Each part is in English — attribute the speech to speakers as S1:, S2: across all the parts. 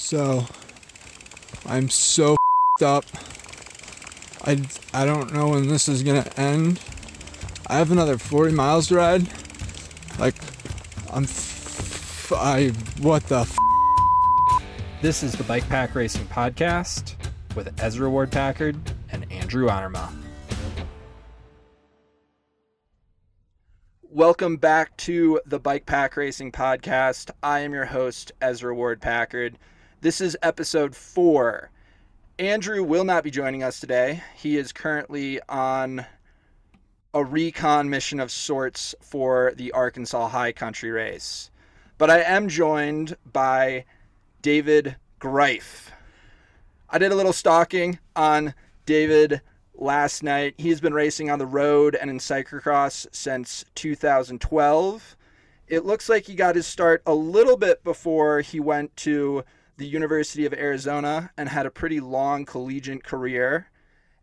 S1: So I'm so fed up. I, I don't know when this is gonna end. I have another 40 miles to ride. Like, I'm. F- I. What the f-
S2: This is the Bike Pack Racing Podcast with Ezra Ward Packard and Andrew Honorma. Welcome back to the Bike Pack Racing Podcast. I am your host, Ezra Ward Packard. This is episode four. Andrew will not be joining us today. He is currently on a recon mission of sorts for the Arkansas High Country race. But I am joined by David Greif. I did a little stalking on David last night. He's been racing on the road and in cyclocross since 2012. It looks like he got his start a little bit before he went to the University of Arizona and had a pretty long collegiate career.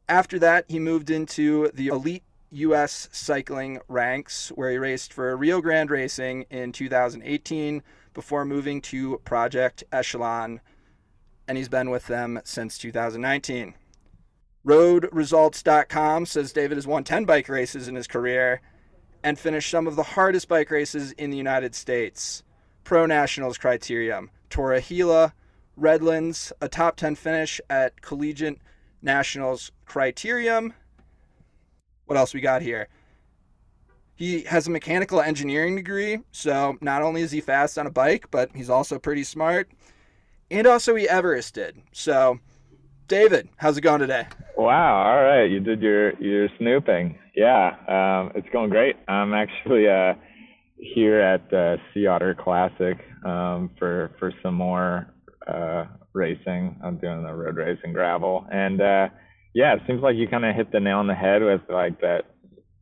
S2: After that, he moved into the elite U.S. cycling ranks, where he raced for Rio Grande Racing in 2018 before moving to Project Echelon, and he's been with them since 2019. RoadResults.com says David has won 10 bike races in his career and finished some of the hardest bike races in the United States. Pro Nationals Criterium, Tour de Gila, Redlands, a top 10 finish at Collegiate Nationals Criterium. What else we got here? He has a mechanical engineering degree, so not only is he fast on a bike, but he's also pretty smart. And also he Everested. So, David, how's it going today?
S3: Wow, all right. You did your your snooping. Yeah, um, it's going great. I'm actually uh, here at the Sea Otter Classic um, for for some more uh, racing. I'm doing the road racing gravel, and uh, yeah, it seems like you kind of hit the nail on the head with like that.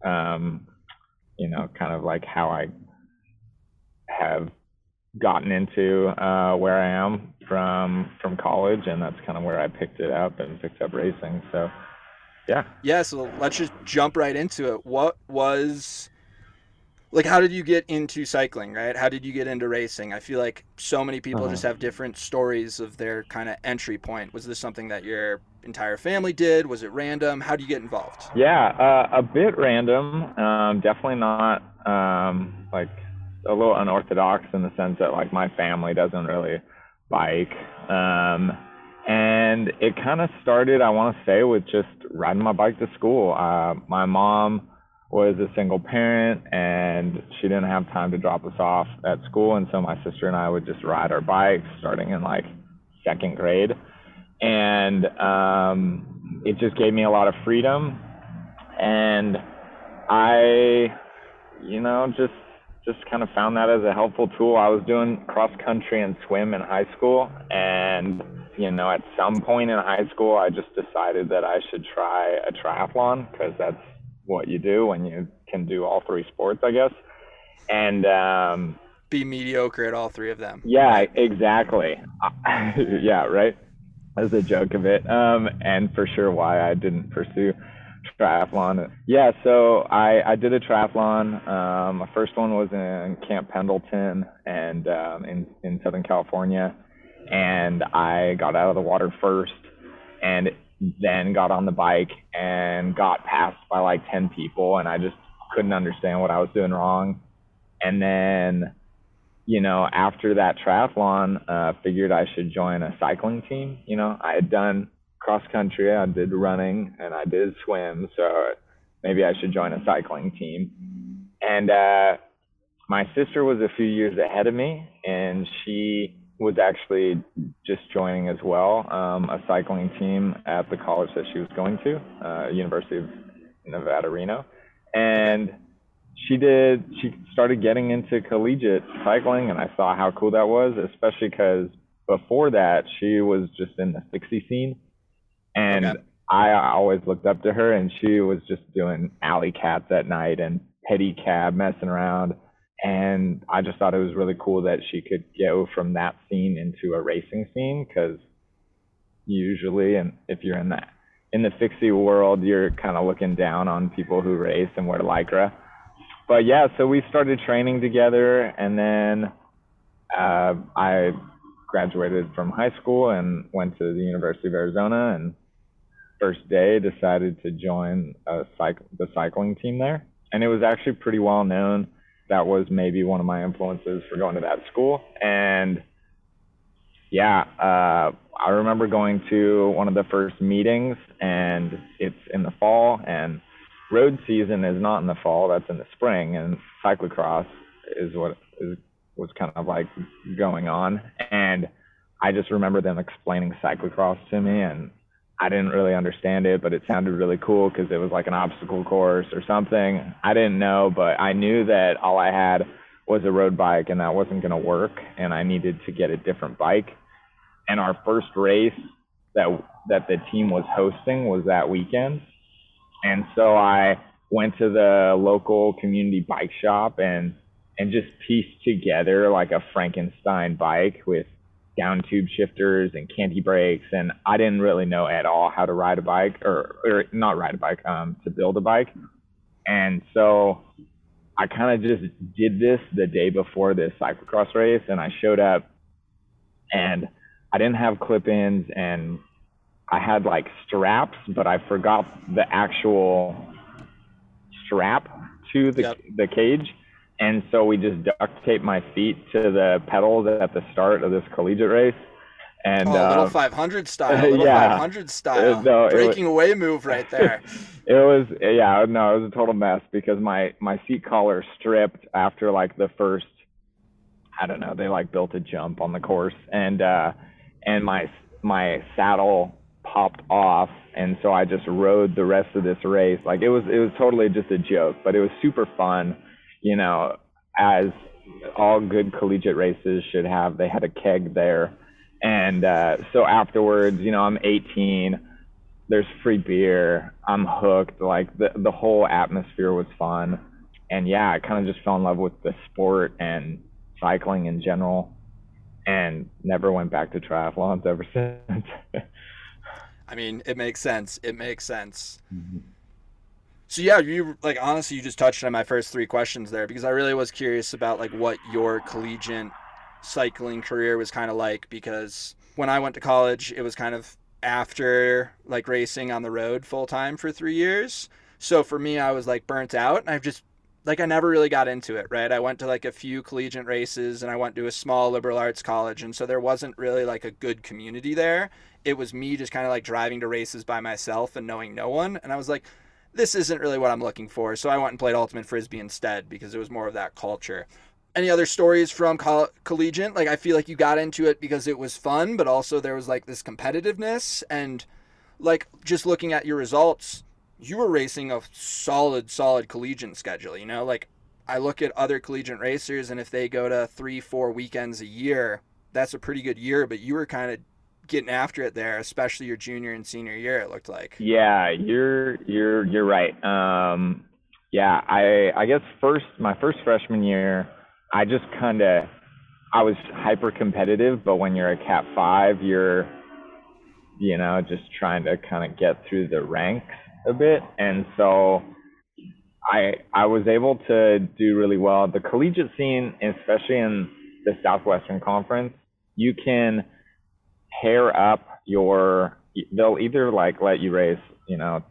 S3: Um, you know, kind of like how I have gotten into uh, where I am from from college, and that's kind of where I picked it up and picked up racing. So, yeah.
S2: Yeah. So let's just jump right into it. What was like? How did you get into cycling? Right? How did you get into racing? I feel like so many people
S3: Uh-huh.
S2: just have different stories of their kind of entry point. Was this something that your entire family did? Was it random? How do you get involved?
S3: Yeah, uh, a bit random. Um, definitely not um, like a little unorthodox in the sense that like my family doesn't really bike. Um, and it kind of started, I want to say, with just riding my bike to school. Uh, my mom was a single parent and she didn't have time to drop us off at school. And so my sister and I would just ride our bikes starting in like second grade. And um, it just gave me a lot of freedom. And I, you know, just just kind of found that as a helpful tool. I was doing cross country and swim in high school, and you know, at some point in high school, I just decided that I should try a triathlon because that's what you do when you can do all three sports, I guess. And um,
S2: Be mediocre at all three of them.
S3: yeah, exactly. yeah, right. As a joke of it, um, and for sure why I didn't pursue triathlon. Yeah, so I I did a triathlon. Um, my first one was in Camp Pendleton and um, in in Southern California, and I got out of the water first, and then got on the bike and got passed by like ten people, and I just couldn't understand what I was doing wrong, and then you know, after that triathlon, uh, figured I should join a cycling team. You know, I had done cross country, I did running, and I did swim, so maybe I should join a cycling team. And uh, my sister was a few years ahead of me, and she was actually just joining as well um, a cycling team at the college that she was going to, uh, University of Nevada, Reno. And she did she started getting into collegiate cycling and i saw how cool that was especially because before that she was just in the fixie scene and
S2: Okay.
S3: i always looked up to her and she was just doing alley cats at night and pedicab messing around and i just thought it was really cool that she could go from that scene into a racing scene because usually and if you're in that in the fixie world you're kind of looking down on people who race and wear lycra. But yeah, so we started training together, and then uh, I graduated from high school and went to the University of Arizona and first day decided to join cycle the cycling team there. And it was actually pretty well known that was maybe one of my influences for going to that school and yeah uh, i remember going to one of the first meetings and it's in the fall and road season is not in the fall that's in the spring and cyclocross is what is was kind of like going on. And I just remember them explaining cyclocross to me and I didn't really understand it, but it sounded really cool because it was like an obstacle course or something. I didn't know, but I knew that all I had was a road bike and that wasn't going to work and I needed to get a different bike. And our first race that that the team was hosting was that weekend. And so I went to the local community bike shop and and just pieced together like a Frankenstein bike with down tube shifters and canty brakes. And I didn't really know at all how to ride a bike or, or not ride a bike, um, to build a bike. And so I kind of just did this the day before this cyclocross race and I showed up and I didn't have clip ins and I had like straps, but I forgot the actual strap to the, yep. the cage. And so we just duct taped my feet to the pedals at the start of this collegiate race. And
S2: oh, little uh, 500 style, little yeah, 500 style, no, breaking was, away move right there.
S3: it was, yeah, no, it was a total mess because my my seat collar stripped after like the first, I don't know, they like built a jump on the course, and uh, and my my saddle popped off, and so I just rode the rest of this race. Like it was it was totally just a joke, but it was super fun you know, as all good collegiate races should have, they had a keg there. And uh, so afterwards, you know, I'm 18. There's free beer. I'm hooked. Like the the whole atmosphere was fun, and yeah, I kind of just fell in love with the sport and cycling in general, and never went back to triathlons ever since.
S2: I mean, it makes sense. It makes sense. Mm-hmm. So yeah, you like honestly, you just touched on my first three questions there because I really was curious about like what your collegiate cycling career was kind of like because when I went to college, it was kind of after like racing on the road full time for three years. So for me, I was like burnt out, and I've just like I never really got into it. Right, I went to like a few collegiate races, and I went to a small liberal arts college, and so there wasn't really like a good community there. It was me just kind of like driving to races by myself and knowing no one, and I was like this isn't really what I'm looking for. So I went and played Ultimate Frisbee instead because it was more of that culture. Any other stories from coll- collegiate? Like, I feel like you got into it because it was fun, but also there was like this competitiveness. And like, just looking at your results, you were racing a solid, solid collegiate schedule. You know, like, I look at other collegiate racers, and if they go to three, four weekends a year, that's a pretty good year, but you were kind of getting after it there, especially your junior and senior year. It looked like.
S3: Yeah, you're you're you're right. Um, yeah, I I guess first my first freshman year, I just kind of I was hyper competitive, but when you're a Cat Five, you're you know just trying to kind of get through the ranks a bit, and so. I I was able to do really well. The collegiate scene, especially in the Southwestern Conference, you can pair up your they'll either like let you race you know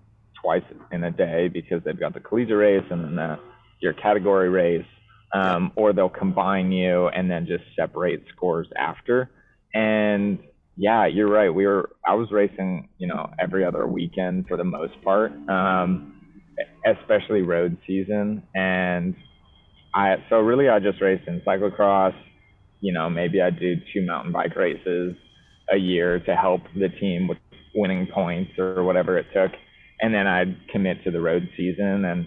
S3: twice in a day because they've got the collegiate race and then the, your category race um, or they'll combine you and then just separate scores after. And yeah you're right. We were i was racing you know every other weekend for the most part um, especially road season. And i so really i just raced in cyclocross. You know maybe i do two mountain bike races a year to help the team with winning points or whatever it took. And then I'd commit to the road season. And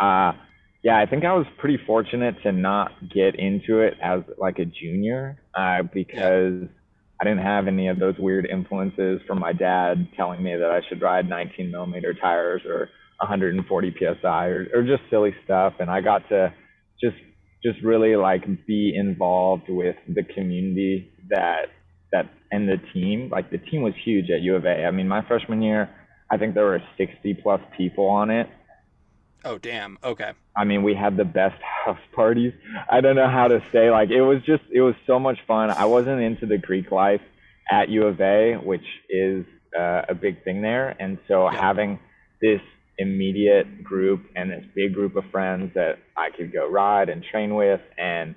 S3: uh, yeah, I think I was pretty fortunate to not get into it as like a junior uh, because I didn't have any of those weird influences from my dad telling me that I should ride 19 millimeter tires or 140 psi or, or just silly stuff. And I got to just just really like be involved with the community that that and the team, like the team was huge at U of A. I mean, my freshman year, I think there were 60 plus people on it.
S2: Oh damn. Okay.
S3: I mean, we had the best house parties. I don't know how to say like it was just it was so much fun. I wasn't into the Greek life at U of A, which is uh, a big thing there, and so
S2: Yeah.
S3: having this immediate group and this big group of friends that I could go ride and train with, and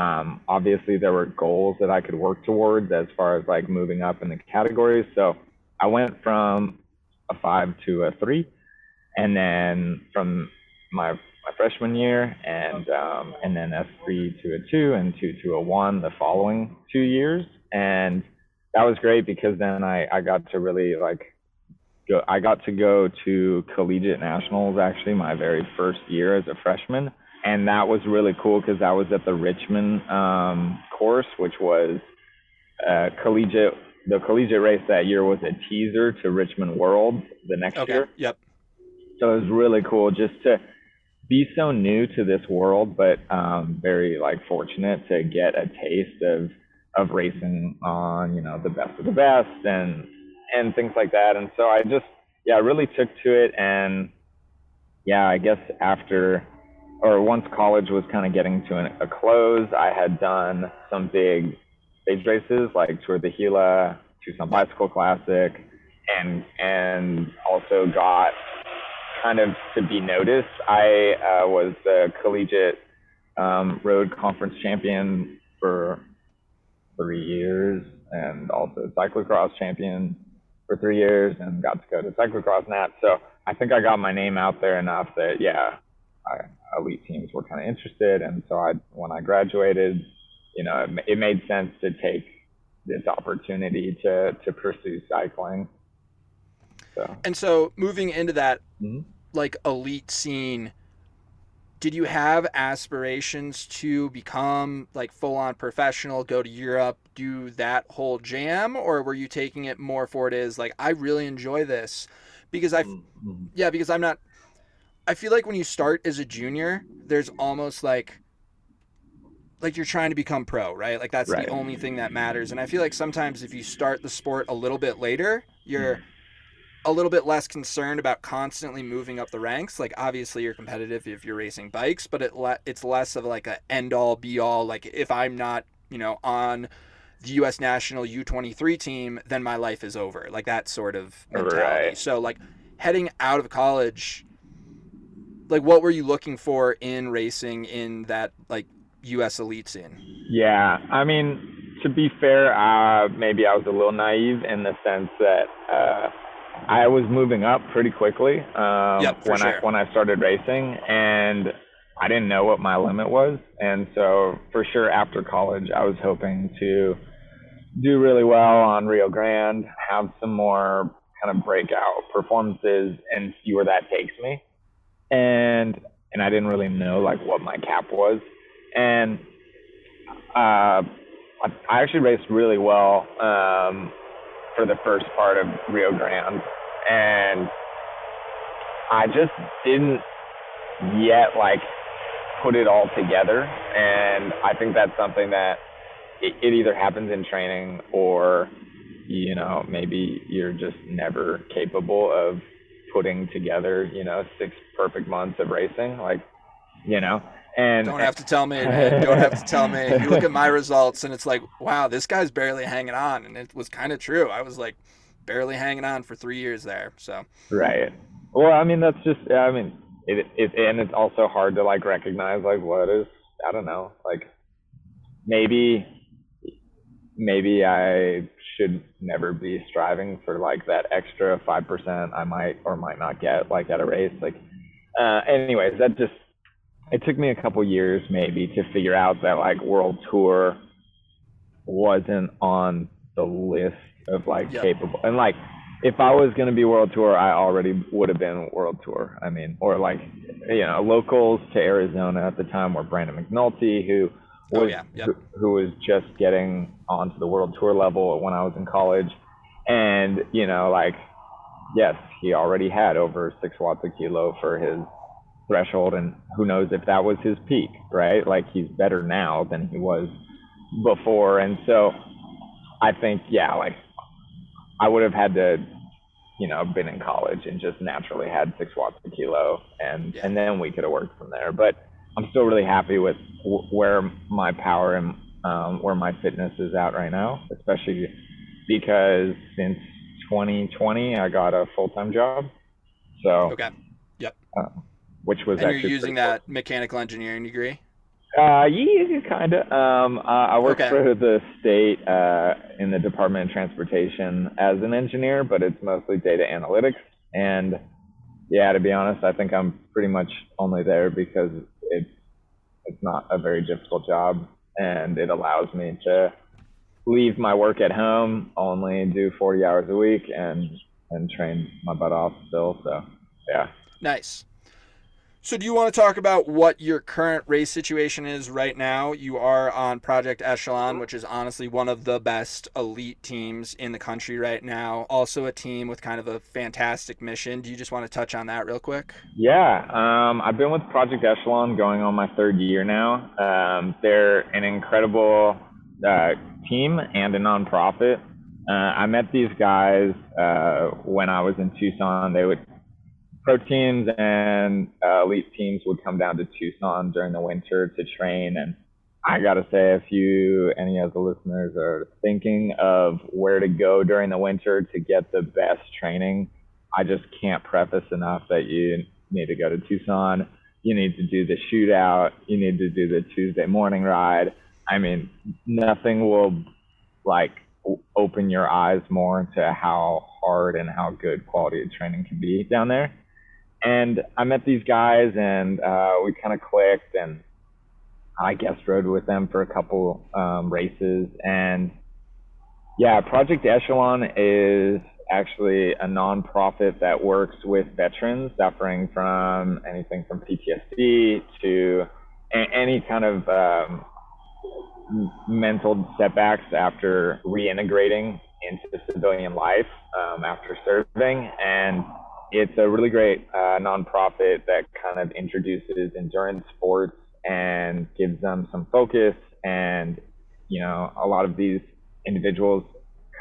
S3: um, obviously there were goals that I could work towards as far as like moving up in the categories. So I went from a five to a three, and then from my my freshman year, and um, and then S three to a two, and two to a one the following two years, and that was great because then I I got to really like go. I got to go to collegiate nationals actually my very first year as a freshman, and that was really cool because I was at the Richmond um, course, which was uh, collegiate. The collegiate race that year was a teaser to Richmond World the next
S2: Okay.
S3: year.
S2: Yep.
S3: So it was really cool just to be so new to this world, but um, very like fortunate to get a taste of of racing on you know the best of the best and and things like that. And so I just yeah really took to it and yeah I guess after or once college was kind of getting to an, a close, I had done some big stage races like Tour de Gila, Tucson Bicycle Classic, and and also got kind of to be noticed. I uh, was the collegiate um, road conference champion for three years, and also cyclocross champion for three years, and got to go to cyclocross nat. So I think I got my name out there enough that yeah, I, elite teams were kind of interested, and so I when I graduated, you know, it, it made sense to take this opportunity to to pursue cycling. So.
S2: And so moving into that
S3: Mhm.
S2: like elite scene, did you have aspirations to become like full on professional, go to Europe, do that whole jam, or were you taking it more for it is like I really enjoy this? Because I
S3: Mhm.
S2: yeah, because I'm not I feel like when you start as a junior, there's almost like like you're trying to become pro, right? Like that's
S3: Right.
S2: the only thing that matters. And I feel like sometimes if you start the sport a little bit later, you're hmm. a little bit less concerned about constantly moving up the ranks. Like obviously you're competitive if you're racing bikes, but it le- it's less of like a end all be all like if I'm not, you know, on the US national U23 team, then my life is over. Like that sort of mentality.
S3: Right.
S2: So like heading out of college like what were you looking for in racing in that like US elite scene?
S3: Yeah, I mean, to be fair, uh, maybe I was a little naive in the sense that uh, I was moving up pretty quickly um,
S2: Yep,
S3: when
S2: sure.
S3: I when I started racing, and I didn't know what my limit was, and so for sure after college, I was hoping to do really well on Rio Grande, have some more kind of breakout performances, and see where that takes me. And and I didn't really know like what my cap was, and uh, I actually raced really well um, for the first part of Rio Grande, and I just didn't yet like put it all together. And I think that's something that it, it either happens in training or you know maybe you're just never capable of putting together you know six perfect months of racing like you know and
S2: Don't have to tell me. Man. Don't have to tell me. You look at my results and it's like, wow, this guy's barely hanging on, and it was kind of true. I was like barely hanging on for three years there. So
S3: Right. Well, I mean, that's just, I mean, it, it, and it's also hard to like recognize like what is, I don't know, like maybe, maybe I should never be striving for like that extra 5% I might or might not get like at a race. Like, uh, anyways, that just, it took me a couple years maybe to figure out that like world tour wasn't on the list of like
S2: Yep.
S3: capable and like if I was gonna be world tour, I already would have been world tour. I mean, or like you know, locals to Arizona at the time were Brandon McNulty, who Oh, was
S2: Oh, yeah. Yep.
S3: who, who was just getting onto the world tour level when I was in college, and you know, like yes, he already had over six watts a kilo for his threshold, and who knows if that was his peak, right? Like he's better now than he was before, and so I think yeah, like I would have had to you know, been in college and just naturally had six watts a kilo, and
S2: Yeah.
S3: and then we could have worked from there. But I'm still really happy with w- where my power and um, where my fitness is at right now, especially because since 2020 I got a full time job, so
S2: Okay. Yep.
S3: Which was
S2: And you're using
S3: pretty cool.
S2: that mechanical engineering degree?
S3: Uh, yeah, kind of. Um, uh, I work
S2: Okay.
S3: for the state uh, in the Department of Transportation as an engineer, but it's mostly data analytics. And yeah, to be honest, I think I'm pretty much only there because it's it's not a very difficult job, and it allows me to leave my work at home, only do 40 hours a week, and and train my butt off still. So yeah.
S2: Nice. So, do you want to talk about what your current race situation is right now? You are on Project Echelon, which is honestly one of the best elite teams in the country right now. Also, a team with kind of a fantastic mission. Do you just want to touch on that real quick?
S3: Yeah, um, I've been with Project Echelon going on my third year now. Um, they're an incredible uh, team and a nonprofit. Uh, I met these guys uh, when I was in Tucson. They would pro teams and uh, elite teams would come down to Tucson during the winter to train. And I got to say, if you, any of the listeners, are thinking of where to go during the winter to get the best training, I just can't preface enough that you need to go to Tucson. You need to do the shootout. You need to do the Tuesday morning ride. I mean, nothing will like open your eyes more to how hard and how good quality of training can be down there. And I met these guys and uh, we kind of clicked and I guest rode with them for a couple um, races. And yeah, Project Echelon is actually a nonprofit that works with veterans suffering from anything from PTSD to a- any kind of um, mental setbacks after reintegrating into civilian life um, after serving. And it's a really great uh, nonprofit that kind of introduces endurance sports and gives them some focus. And, you know, a lot of these individuals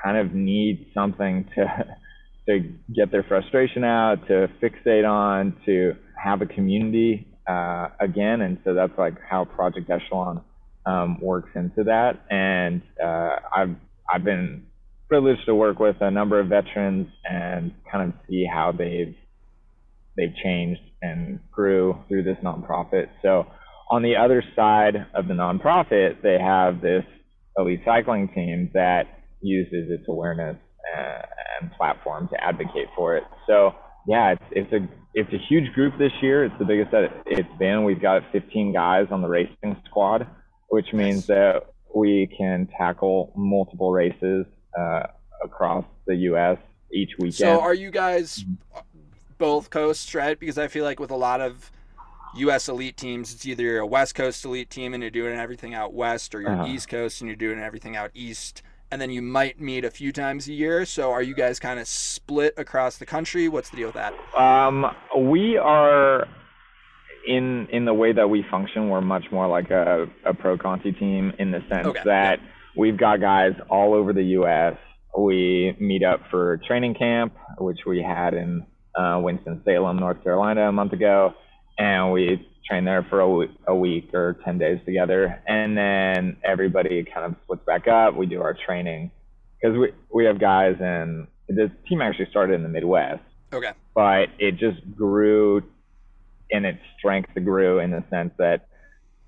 S3: kind of need something to to get their frustration out, to fixate on, to have a community uh, again. And so that's like how Project Echelon um, works into that. And uh, I've I've been privileged to work with a number of veterans and kind of see how they've they've changed and grew through this nonprofit. So on the other side of the nonprofit, they have this elite cycling team that uses its awareness uh, and platform to advocate for it. So yeah, it's it's a it's a huge group this year. It's the biggest that it's been. We've got 15 guys on the racing squad, which means that we can tackle multiple races uh, across the U.S. each weekend.
S2: So, are you guys both coasts, right? Because I feel like with a lot of U.S. elite teams, it's either you're a West Coast elite team and you're doing everything out west, or you're
S3: Uh-huh.
S2: East Coast and you're doing everything out east. And then you might meet a few times a year. So, are you guys kind of split across the country? What's the deal with that?
S3: Um, we are in in the way that we function. We're much more like a, a pro Conti team in the sense
S2: Okay,
S3: that we've got guys all over the U.S. We meet up for training camp, which we had in uh, Winston Salem, North Carolina, a month ago, and we train there for a, w- a week or ten days together, and then everybody kind of splits back up. We do our training because we we have guys, and the team actually started in the Midwest
S2: Okay.
S3: but it just grew and its strength grew in the sense that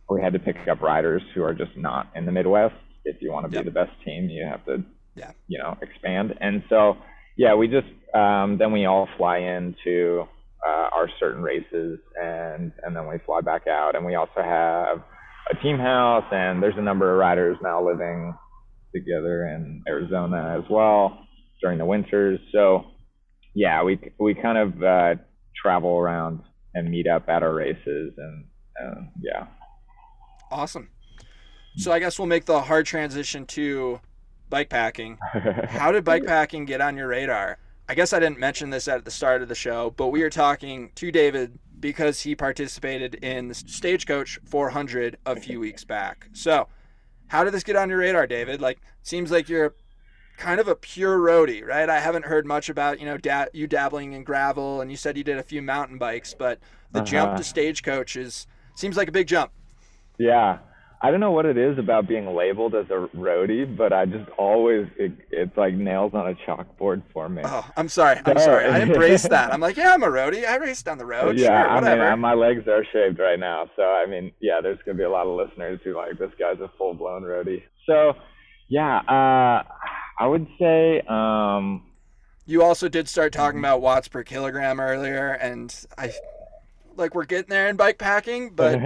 S3: we had to pick up riders who are just not in the Midwest. If you want to be
S2: Yep.
S3: the best team, you have to,
S2: Yeah.
S3: you know, expand. And so, yeah, we just um, then we all fly into uh, our certain races, and and then we fly back out. And we also have a team house, and there's a number of riders now living together in Arizona as well during the winters. So yeah, we we kind of uh, travel around and meet up at our races, and uh, yeah.
S2: Awesome. So, I guess we'll make the hard transition to bike packing. How did bike packing get on your radar? I guess I didn't mention this at the start of the show, but we are talking to David because he participated in the Stagecoach 400 a few weeks back. So, how did this get on your radar, David? Like, seems like you're kind of a pure roadie, right? I haven't heard much about you know da- you dabbling in gravel, and you said you did a few mountain bikes, but the uh-huh. jump to stagecoach is seems like a big jump.
S3: Yeah, I don't know what it is about being labeled as a roadie, but I just always it, it's like nails on a chalkboard for me.
S2: Oh, I'm sorry. I'm sorry. I embrace that. I'm like, yeah, I'm a roadie. I race down the road.
S3: Yeah,
S2: sure, whatever.
S3: I mean, my legs are shaved right now, so I mean, yeah, there's gonna be a lot of listeners who like this guy's a full blown roadie. So, yeah, uh, I would say. um
S2: You also did start talking about watts per kilogram earlier, and I like we're getting there in bike packing, but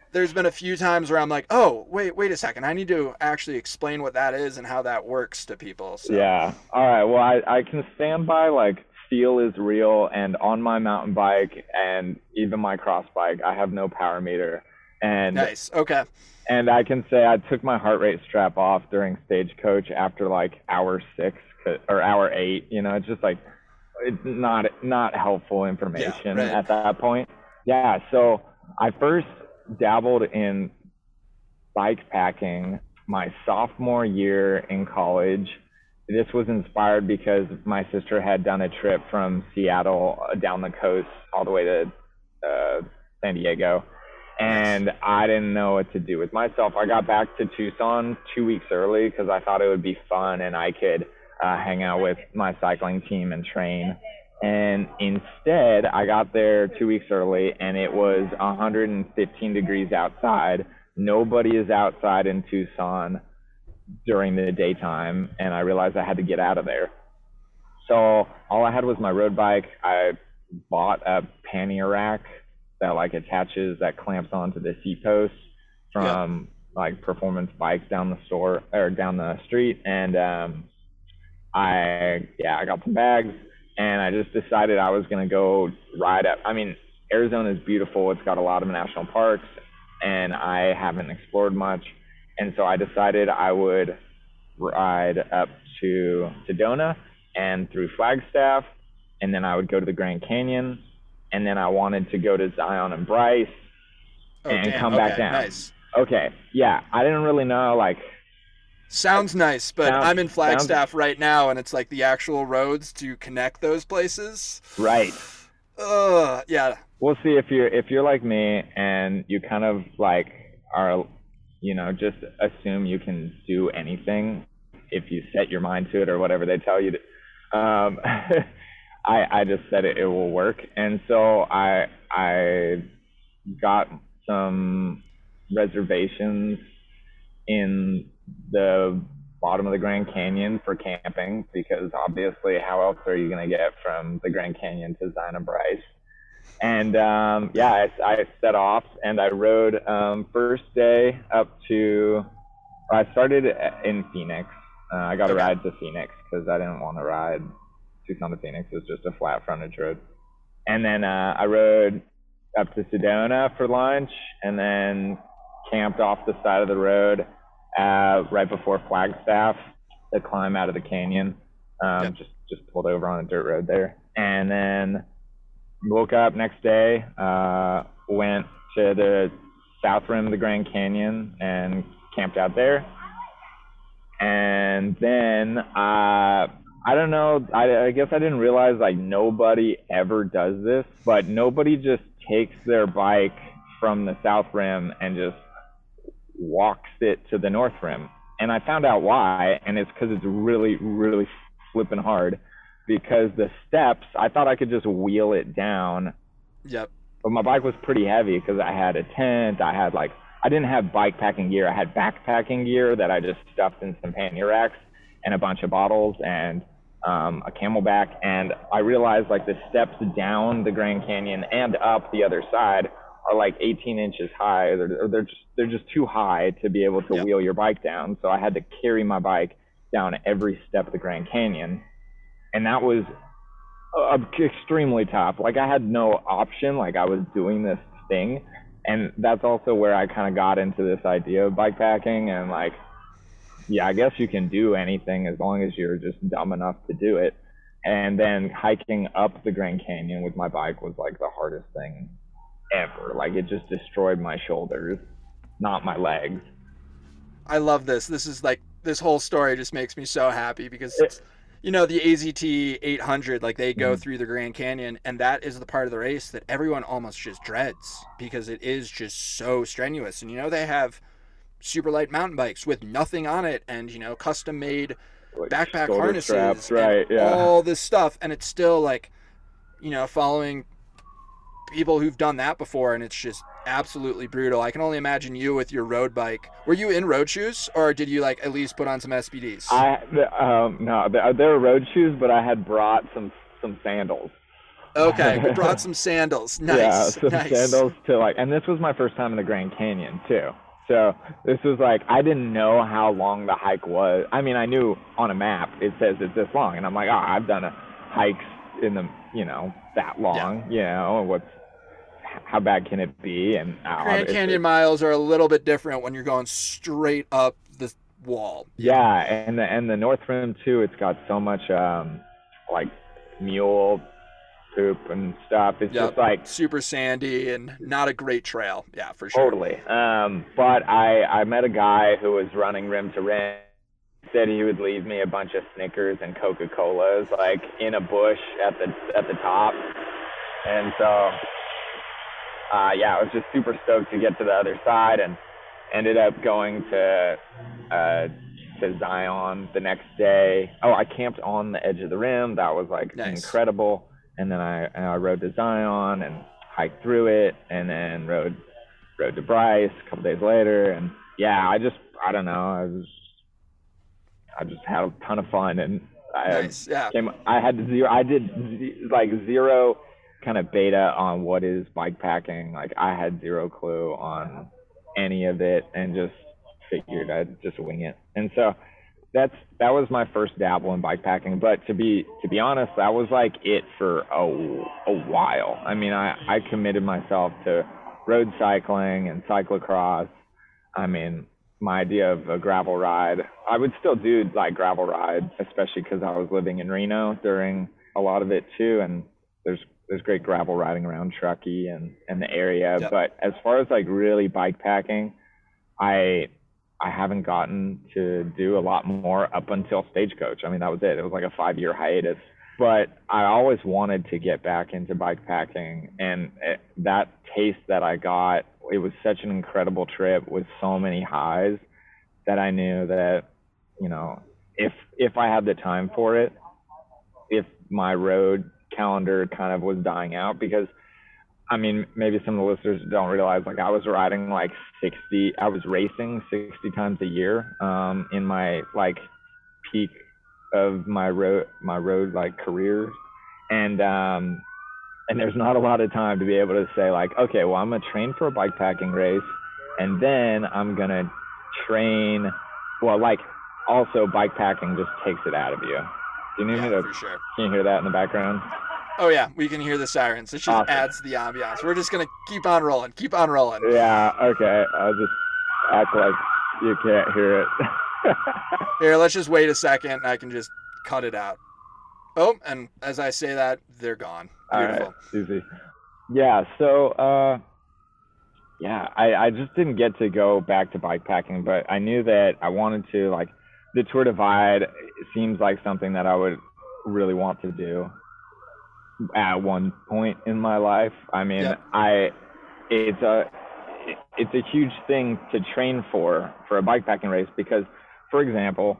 S2: there's been a few times where I'm like, oh, wait, wait a second. I need to actually explain what that is and how that works to people. So.
S3: Yeah. All right. Well, I, I can stand by like feel is real and on my mountain bike and even my cross bike, I have no power meter. And
S2: nice. Okay.
S3: And I can say I took my heart rate strap off during stagecoach after like hour six or hour eight. You know, it's just like it's not not helpful information yeah, right. at that point. Yeah. So I first dabbled in bike packing my sophomore year in college. This was inspired because my sister had done a trip from Seattle uh, down the coast all the way to uh, San Diego. And I didn't know what to do with myself. I got back to Tucson two weeks early because I thought it would be fun and I could uh, hang out with my cycling team and train. And instead, I got there two weeks early and it was 115 degrees outside. Nobody is outside in Tucson during the daytime. And I realized I had to get out of there. So all I had was my road bike. I bought a pannier rack that like attaches, that clamps onto the seat post from yeah. like performance bikes down the store or down the street. And, um, I, yeah, I got some bags and I just decided I was going to go ride up. I mean, Arizona is beautiful. It's got a lot of national parks, and I haven't explored much. And so I decided I would ride up to Sedona and through Flagstaff, and then I would go to the Grand Canyon, and then I wanted to go to Zion and Bryce
S2: oh,
S3: and
S2: damn.
S3: come
S2: okay,
S3: back down.
S2: Nice.
S3: Okay, yeah, I didn't really know like
S2: Sounds nice, but
S3: sounds,
S2: I'm in Flagstaff sounds... right now, and it's like the actual roads to connect those places.
S3: Right.
S2: Uh, yeah.
S3: We'll see if you're if you're like me and you kind of like are, you know, just assume you can do anything if you set your mind to it or whatever they tell you to. Um, I I just said it, it will work, and so I I got some reservations in the bottom of the Grand Canyon for camping because obviously, how else are you going to get from the Grand Canyon to Zion Bryce? And um, yeah, I, I, set off and I rode um, first day up to. I started in Phoenix. Uh, I got a ride to Phoenix because I didn't want to ride Tucson to Phoenix. It was just a flat frontage road. And then uh, I rode up to Sedona for lunch and then camped off the side of the road uh, right before Flagstaff to climb out of the canyon. Um, yep. Just just pulled over on a dirt road there, and then woke up next day. Uh, went to the south rim of the Grand Canyon and camped out there. And then uh, I don't know. I, I guess I didn't realize like nobody ever does this, but nobody just takes their bike from the south rim and just walks it to the north rim. And I found out why, and it's because it's really, really flipping hard. Because the steps, I thought I could just wheel it down.
S2: Yep.
S3: But my bike was pretty heavy because I had a tent. I had like, I didn't have bike packing gear. I had backpacking gear that I just stuffed in some pannier racks and a bunch of bottles and um, a CamelBak. And I realized like the steps down the Grand Canyon and up the other side are like 18 inches high. They're, they're just they're just too high to be able to yep. wheel your bike down. So I had to carry my bike down every step of the Grand Canyon, and that was uh, extremely tough. Like I had no option. Like I was doing this thing, and that's also where I kind of got into this idea of bike packing and like, yeah, I guess you can do anything as long as you're just dumb enough to do it. And then hiking up the Grand Canyon with my bike was like the hardest thing ever. Like it just destroyed my shoulders, not my legs.
S2: I love this. This is like this whole story just makes me so happy because it's, you know the AZT 800 like they go
S3: Mhm.
S2: through the Grand Canyon and that is the part of the race that everyone almost just dreads because it is just so strenuous and you know they have super light mountain bikes with nothing on it and you know custom made
S3: Like
S2: backpack harnesses
S3: straps, right? Yeah.
S2: all this stuff and it's still like you know following people who've done that before and it's just absolutely brutal i can only imagine you with your road bike were you in road shoes or did you like at least put on some spds
S3: I um no, they were road shoes, but I had brought some some sandals.
S2: okay brought some sandals nice
S3: Yeah, some
S2: nice
S3: sandals to like, and this was my first time in the Grand Canyon too. So this was like I didn't know how long the hike was. I mean, I knew on a map it says it's this long, and I'm like, oh, I've done a hikes in the you know that long. You know what's how bad can it be? And uh,
S2: grand canyon miles are a little bit different when you're going straight up the wall
S3: Yeah, and the and the North Rim too. It's got so much um like mule poop and stuff. It's
S2: Yep.
S3: just like
S2: super sandy and not a great trail yeah for sure
S3: totally. Um, but I I met a guy who was running rim to rim. Said he would leave me a bunch of Snickers and Coca Colas like in a bush at the at the top, and so uh, yeah, I was just super stoked to get to the other side and ended up going to uh, to Zion the next day. Oh, I camped on the edge of the rim. That was like
S2: Nice.
S3: incredible. And then I and I rode to Zion and hiked through it, and then rode rode to Bryce a couple days later. And yeah, I just I don't know. I was I just had a ton of fun, and I
S2: nice yeah
S3: came. I had zero. I did z- like zero kind of beta on what is bike packing. Like I had zero clue on any of it, and just figured I'd just wing it. And so that's that was my first dabble in bike packing. But to be to be honest, that was like it for a a while. I mean, I I committed myself to road cycling and cyclocross. I mean, my idea of a gravel ride. I would still do like gravel rides, especially because I was living in Reno during a lot of it too, and there's there's great gravel riding around Truckee and and the area.
S2: Yep.
S3: But as far as like really bike packing, I I haven't gotten to do a lot more up until Stagecoach. I mean, that was it. It was like a five year hiatus. But I always wanted to get back into bike packing, and it, that taste that I got, it was such an incredible trip with so many highs that I knew that, you know, if if I had the time for it, if my road calendar kind of was dying out, because I mean, maybe some of the listeners don't realize, like I was riding like 60, I was racing 60 times a year um, in my like peak of my road, my road like career, and um, and there's not a lot of time to be able to say like, okay, well I'm gonna train for a bike packing race, and then I'm gonna train, well like also bike packing just takes it out of you. Do you need me to?
S2: for sure
S3: Can you hear that in the background?
S2: Oh yeah we can hear the sirens it just
S3: Awesome.
S2: adds the ambiance we're just gonna keep on rolling keep on rolling
S3: Yeah. Okay. I'll just act like you can't hear it.
S2: Here, let's just wait a second I can just cut it out. Oh, and as I say that, they're gone.
S3: All
S2: Beautiful.
S3: right, easy. Yeah, so uh yeah, I, I just didn't get to go back to bike packing, but I knew that I wanted to like the Tour Divide seems like something that I would really want to do at one point in my life. I mean,
S2: Yep.
S3: I it's a it's a huge thing to train for for a bike packing race because for example,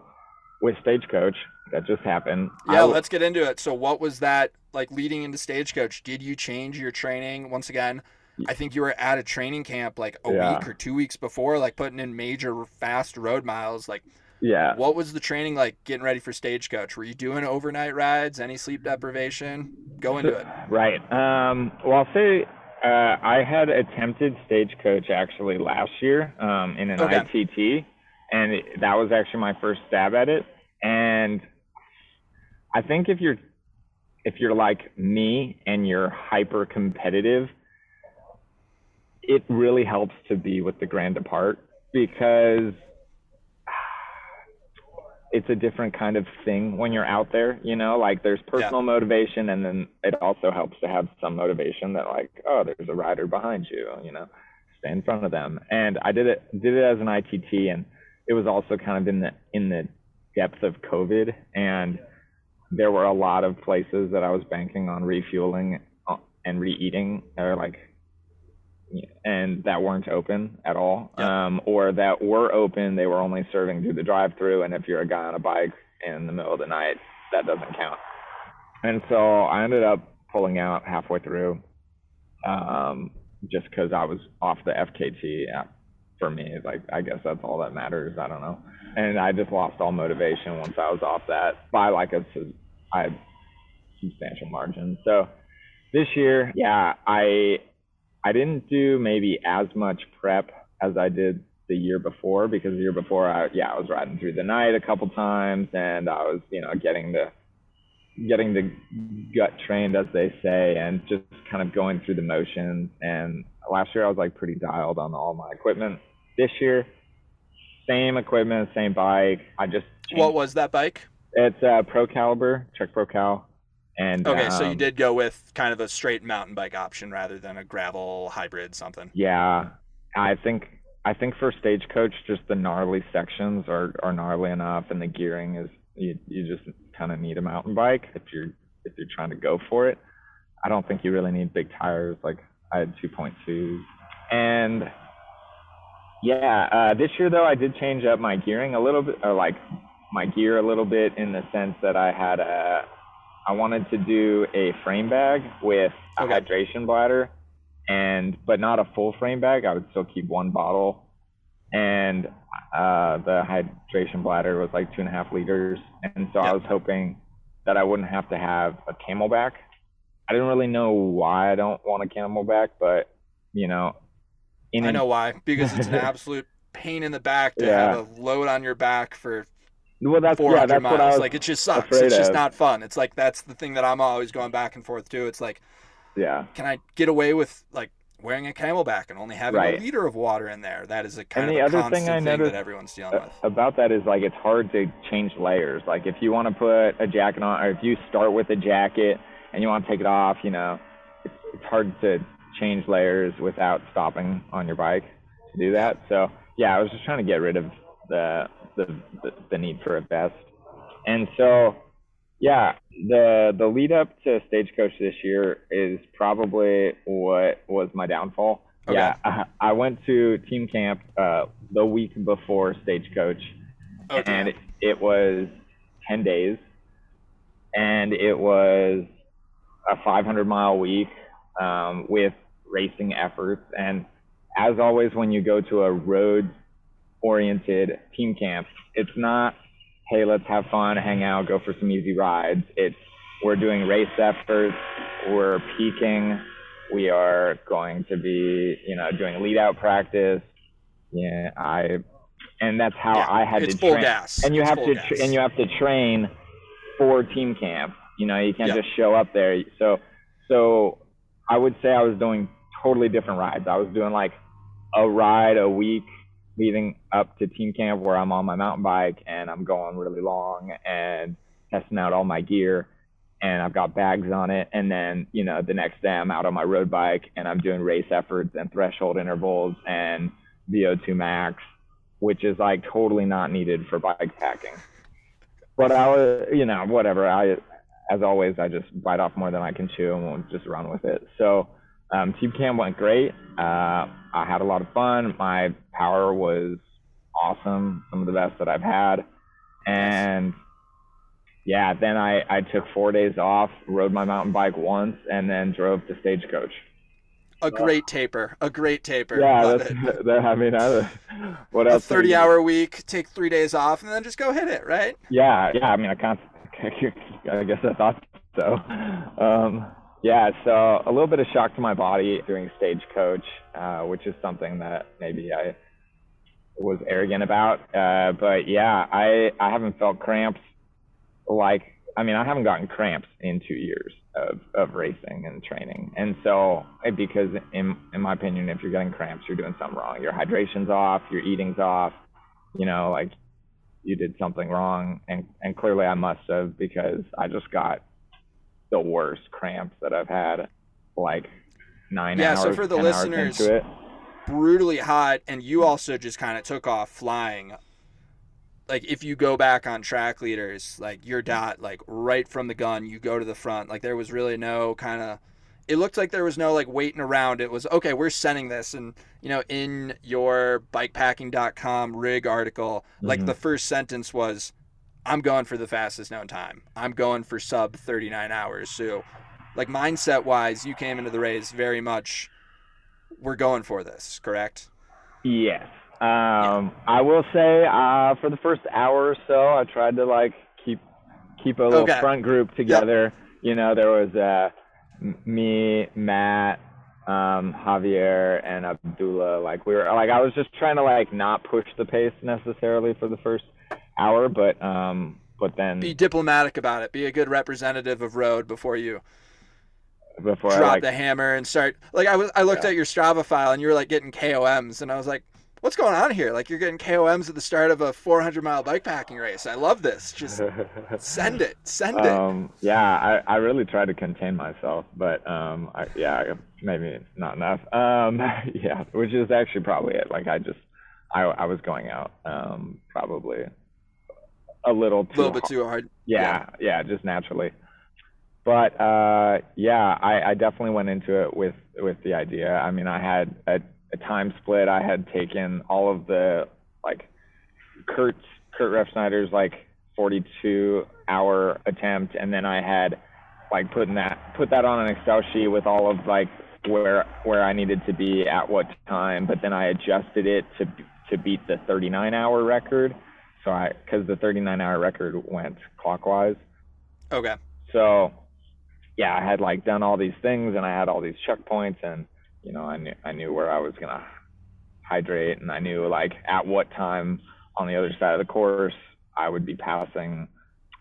S3: with Stagecoach that just happened.
S2: Yeah,
S3: w-
S2: let's get into it. So, what was that like leading into Stagecoach? Did you change your training once again? I think you were at a training camp like a
S3: Yeah.
S2: week or two weeks before, like putting in major fast road miles. Like,
S3: yeah.
S2: what was the training like getting ready for Stagecoach? Were you doing overnight rides? Any sleep deprivation? Go into it.
S3: Right. Um, well, I'll say uh, I had attempted Stagecoach actually last year um, in an
S2: Okay.
S3: ITT, and it, that was actually my first stab at it. And I think if you're if you're like me and you're hyper competitive, it really helps to be with the Grand Depart because it's a different kind of thing when you're out there, you know, like there's personal motivation and then it also helps to have some motivation that like, oh, there's a rider behind you, you know, stay in front of them. And I did it did it as an ITT and it was also kind of in the in the depth of COVID, and there were a lot of places that I was banking on refueling uh, and re-eating, or like, and that weren't open at all, um, or that were open, they were only serving through the drive-through, and if you're a guy on a bike in the middle of the night, that doesn't count. And so I ended up pulling out halfway through, um, just because I was off the FKT. For me, like I guess that's all that matters. I don't know and I just lost all motivation once I was off that by like a I substantial margin. So this year, yeah, I I didn't do maybe as much prep as I did the year before because the year before I yeah, I was riding through the night a couple times and I was, you know, getting the getting the gut trained as they say and just kind of going through the motions and last year I was like pretty dialed on all my equipment. This year same equipment, same bike. I just
S2: changed. what was that bike?
S3: It's a Pro Caliber, Trek Pro Cal. And
S2: okay, um, so you um, did go with kind of a straight mountain bike option rather than a gravel hybrid something.
S3: Yeah, I think I think for stagecoach, just the gnarly sections are, are gnarly enough, and the gearing is you, you just kind of need a mountain bike if you're if you're trying to go for it. I don't think you really need big tires. Like I had 2.2s, and yeah, uh, this year though I did change up my gearing a little bit, or like my gear a little bit in the sense that I had a, I wanted to do a frame bag with a okay. hydration bladder, and but not a full frame bag. I would still keep one bottle, and uh, the hydration bladder was like two and a half liters, and so yep. I was hoping that I wouldn't have to have a CamelBak. I didn't really know why I don't want a CamelBak, but you know,
S2: I know why because it's an absolute pain in the back to yeah. have a load on your back for well, that's 400 yeah, that's miles. What I like it just sucks. It's just of. not fun. It's like that's the thing that I'm always going back and forth to. It's like,
S3: yeah,
S2: can I get away with like wearing a CamelBak and only having right. a liter of water in there? That is a kind and of the other thing I noticed that everyone's dealing with.
S3: About that is like it's hard to change layers. Like if you want to put a jacket on, or if you start with a jacket and you want to take it off, you know, it's, it's hard to change layers without stopping on your bike to do that. So yeah, I was just trying to get rid of the the the, the need for a vest. And so yeah, the the lead up to Stagecoach this year is probably what was my downfall. Okay. Yeah, I, I, went to team camp uh, the week before Stagecoach, okay. and it, it was ten days, and it was a 500 mile week um, with racing efforts. And as always, when you go to a road oriented team camp, it's not, hey, let's have fun, hang out, go for some easy rides. It's we're doing race efforts, we're peaking, we are going to be, you know, doing lead out practice. Yeah, I, and that's how yeah, I had
S2: to
S3: train.
S2: Gas.
S3: And you
S2: it's
S3: have to, tra- and you have to train for team camp. You know, you can't yep. just show up there. So, so I would say I was doing totally different rides. I was doing like a ride a week leading up to team camp where I'm on my mountain bike and I'm going really long and testing out all my gear and I've got bags on it. And then, you know, the next day I'm out on my road bike and I'm doing race efforts and threshold intervals and VO2 max, which is like totally not needed for bike packing. But I was, you know, whatever. I, as always, I just bite off more than I can chew and we'll just run with it. So, um, team camp went great. Uh, I had a lot of fun. My power was awesome, some of the best that I've had. And yeah, then I, I took four days off, rode my mountain bike once, and then drove to Stagecoach.
S2: A great taper, a great taper.
S3: Yeah, that's, that, I mean, I, what else?
S2: A thirty-hour week, take three days off, and then just go hit it, right?
S3: Yeah, yeah. I mean, I can't. I guess I thought so. Um, yeah, so a little bit of shock to my body during stagecoach, uh, which is something that maybe I was arrogant about. Uh, but yeah, I I haven't felt cramps like I mean I haven't gotten cramps in two years of of racing and training, and so because in in my opinion, if you're getting cramps, you're doing something wrong. Your hydration's off, your eating's off. You know, like you did something wrong, and and clearly I must have because I just got the worst cramps that I've had, like nine yeah, hours. Yeah, so for the listeners,
S2: brutally hot, and you also just kind of took off flying like if you go back on track leaders, like your dot, like right from the gun, you go to the front. Like there was really no kind of. It looked like there was no like waiting around. It was okay. We're sending this, and you know, in your bikepacking.com rig article, like
S3: Mhm.
S2: the first sentence was, "I'm going for the fastest known time. I'm going for sub 39 hours." So, like mindset wise, you came into the race very much. We're going for this, correct?
S3: Yes. Um, I will say, uh, for the first hour or so, I tried to like keep keep a little
S2: Okay.
S3: front group together. You know, there was uh, me, Matt, um, Javier, and Abdullah. Like we were like I was just trying to like not push the pace necessarily for the first hour, but um, but then
S2: Be diplomatic about it. Be a good representative of road before you
S3: before I
S2: drop
S3: like
S2: the hammer and start like I was I looked
S3: Yeah.
S2: at your Strava file and you were like getting KOMs and I was like, what's going on here? Like you're getting KOMs at the start of a 400 mile bikepacking race. I love this. Just send it, send it.
S3: um, yeah, I, I really try to contain myself, but um, I, yeah, maybe not enough. Um, yeah, which is actually probably it. Like I just, I, I was going out, um, probably a little
S2: a little bit
S3: hard.
S2: too hard.
S3: Yeah, yeah, just naturally. But uh, yeah, I, I definitely went into it with with the idea. I mean, I had a, a time split. I had taken all of the like Kurt Kurt Refsnider's like 42 hour attempt, and then I had like putting that put that on an Excel sheet with all of like where where I needed to be at what time. But then I adjusted it to to beat the 39 hour record. So I because the 39 hour record went clockwise.
S2: Okay.
S3: So yeah, I had like done all these things and I had all these checkpoints and you know, I knew I knew where I was gonna hydrate and I knew like at what time on the other side of the course I would be passing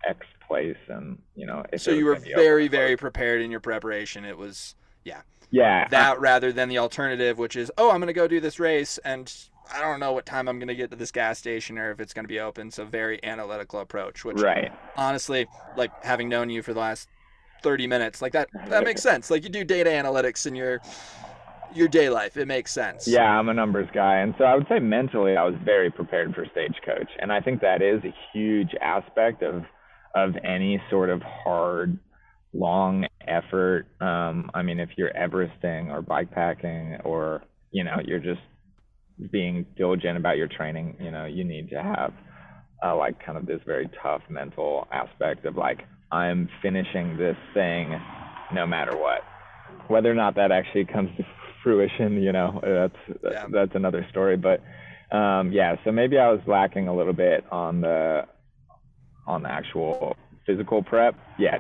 S3: X place and you know if
S2: So you were
S3: open
S2: very
S3: or
S2: very prepared in your preparation. It was
S3: yeah.
S2: yeah that rather than the alternative, which is oh I'm gonna go do this race and I don't know what time I'm gonna get to this gas station or if it's gonna be open. So very analytical approach, which
S3: right
S2: honestly, like having known you for the last 30 minutes, like that that makes sense. Like you do data analytics in your your day life. It makes sense.
S3: Yeah, I'm a numbers guy. And so I would say mentally I was very prepared for stagecoach. And I think that is a huge aspect of of any sort of hard, long effort. Um, I mean, if you're Everesting or bikepacking or, you know, you're just being diligent about your training, you know, you need to have uh, like kind of this very tough mental aspect of like, I'm finishing this thing no matter what. Whether or not that actually comes to fruition, you know, that's
S2: Yeah.
S3: that's another story. But um, yeah, so maybe I was lacking a little bit on the on the actual physical prep. Yeah,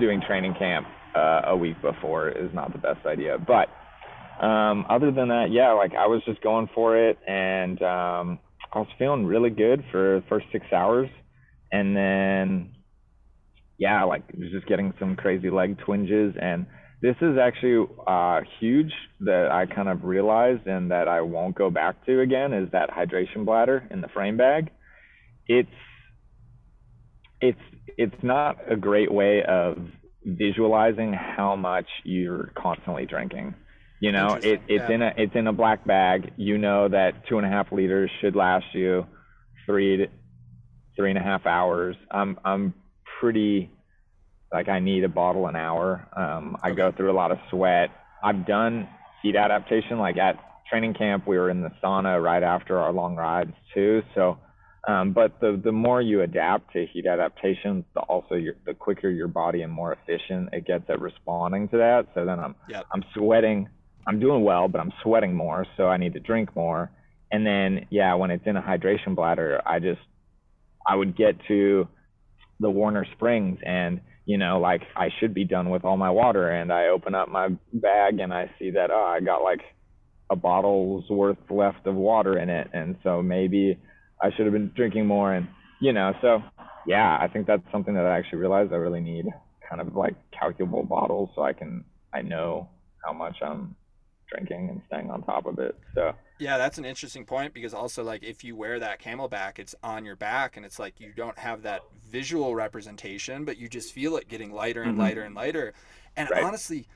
S3: doing training camp uh, a week before is not the best idea. But um, other than that, yeah, like I was just going for it, and um, I was feeling really good for the first six hours, and then yeah, like was just getting some crazy leg twinges, and this is actually uh, huge that I kind of realized and that I won't go back to again is that hydration bladder in the frame bag. It's it's it's not a great way of visualizing how much you're constantly drinking. You know, it, it's
S2: yeah.
S3: in a it's in a black bag. You know that two and a half liters should last you three to three and a half hours. I'm I'm pretty like I need a bottle an hour. Um, I go through a lot of sweat. I've done heat adaptation. Like at training camp, we were in the sauna right after our long rides too. So, um, but the the more you adapt to heat adaptation, the also your, the quicker your body and more efficient it gets at responding to that. So then I'm
S2: Yep.
S3: I'm sweating. I'm doing well, but I'm sweating more, so I need to drink more. And then yeah, when it's in a hydration bladder, I just I would get to the Warner Springs and you know like I should be done with all my water. And I open up my bag and I see that oh I got like a bottle's worth left of water in it. And so maybe I should have been drinking more. And you know so yeah I think that's something that I actually realized I really need kind of like calculable bottles so I can I know how much I'm drinking and staying on top of it so
S2: Yeah, that's an interesting point because also like if you wear that CamelBak, it's on your back and it's like you don't have that visual representation, but you just feel it getting lighter and
S3: Mhm.
S2: lighter and lighter. And
S3: Right.
S2: honestly,